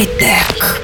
Хай-тек.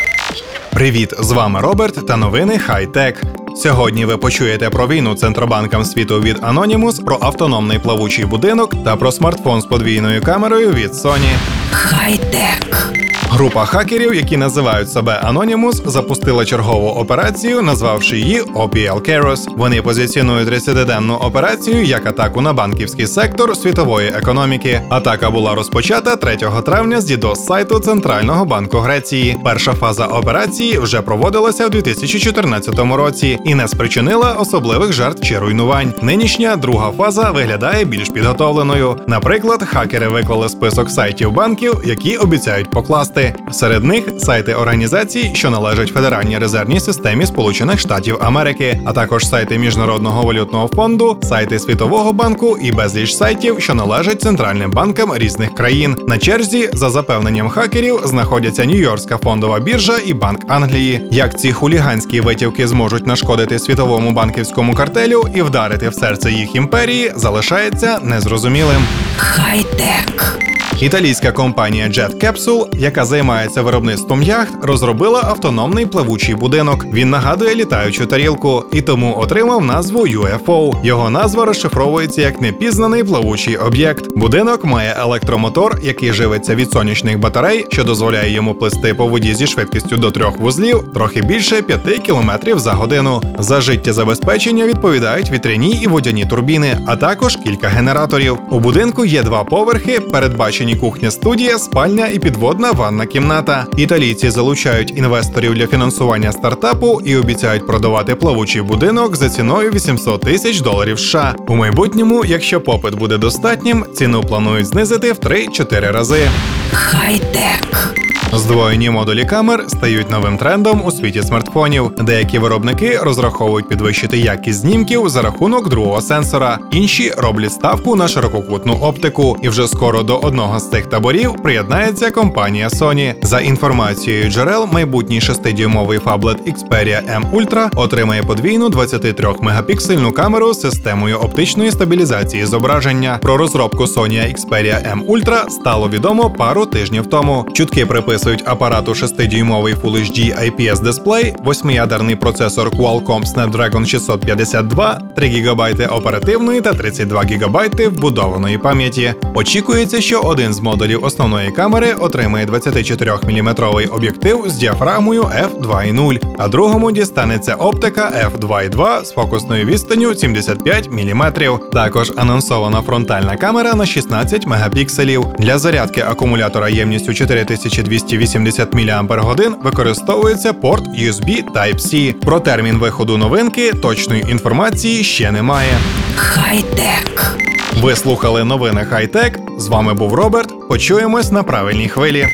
Привіт, з вами Роберт та новини Хай-Тек. Сьогодні ви почуєте про війну центробанкам світу від Anonymous, про автономний плавучий будинок та про смартфон з подвійною камерою від Sony. Хай-тек. Група хакерів, які називають себе Anonymous, запустила чергову операцію, назвавши її OPL Keros. Вони позиціонують 30-денну операцію як атаку на банківський сектор світової економіки. Атака була розпочата 3 травня з DDoS сайту Центрального банку Греції. Перша фаза операції вже проводилася в 2014 році і не спричинила особливих жертв чи руйнувань. Нинішня друга фаза виглядає більш підготовленою. Наприклад, хакери виклали список сайтів банків, які обіцяють покласти. Серед них сайти організацій, що належать Федеральній резервній системі Сполучених Штатів Америки, а також сайти Міжнародного валютного фонду, сайти Світового банку і безліч сайтів, що належать центральним банкам різних країн. На черзі, за запевненням хакерів, знаходяться Нью-Йоркська фондова біржа і Банк Англії. Як ці хуліганські витівки зможуть нашкодити світовому банківському картелю і вдарити в серце їх імперії, залишається незрозумілим. Хай-тек. Італійська компанія Jet Capsule, яка займається виробництвом яхт, розробила автономний плавучий будинок. Він нагадує літаючу тарілку і тому отримав назву UFO. Його назва розшифровується як непізнаний плавучий об'єкт. Будинок має електромотор, який живиться від сонячних батарей, що дозволяє йому плисти по воді зі швидкістю до трьох вузлів, трохи більше 5 км за годину. За життєзабезпечення відповідають вітряні і водяні турбіни, а також кілька генераторів. У будинку є два поверхи, передбачені кухня студія, спальня і підводна ванна кімната. Італійці залучають інвесторів для фінансування стартапу і обіцяють продавати плавучий будинок за ціною 800 тисяч доларів. США. у майбутньому, якщо попит буде достатнім, ціну планують знизити в 3-4 рази. Хай-тек. Здвоєні модулі камер стають новим трендом у світі смартфонів. Деякі виробники розраховують підвищити якість знімків за рахунок другого сенсора. Інші роблять ставку на ширококутну оптику. І вже скоро до одного з цих таборів приєднається компанія Sony. За інформацією джерел, майбутній 6-дюймовий фаблет Xperia M Ultra отримає подвійну 23-мегапіксельну камеру з системою оптичної стабілізації зображення. Про розробку Sony Xperia M Ultra стало відомо пару тижнів тому. Чутки приписують апарату 6-дюймовий Full HD IPS дисплей, 8-ядерний процесор Qualcomm Snapdragon 652, 3 ГБ оперативної та 32 ГБ вбудованої пам'яті. Очікується, що один з модулів основної камери отримає 24-мм об'єктив з діафрагмою f2.0, а другому дістанеться оптика f2.2 з фокусною відстанню 75 мм. Також анонсована фронтальна камера на 16 мегапікселів. Для зарядки акумулятора ємністю 4200 280 мАч використовується порт USB Type-C. Про термін виходу новинки точної інформації ще немає. Хай-тек. Ви слухали новини Хай-Тек. З вами був Роберт. Почуємось на правильній хвилі.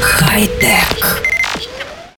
Хай-тек.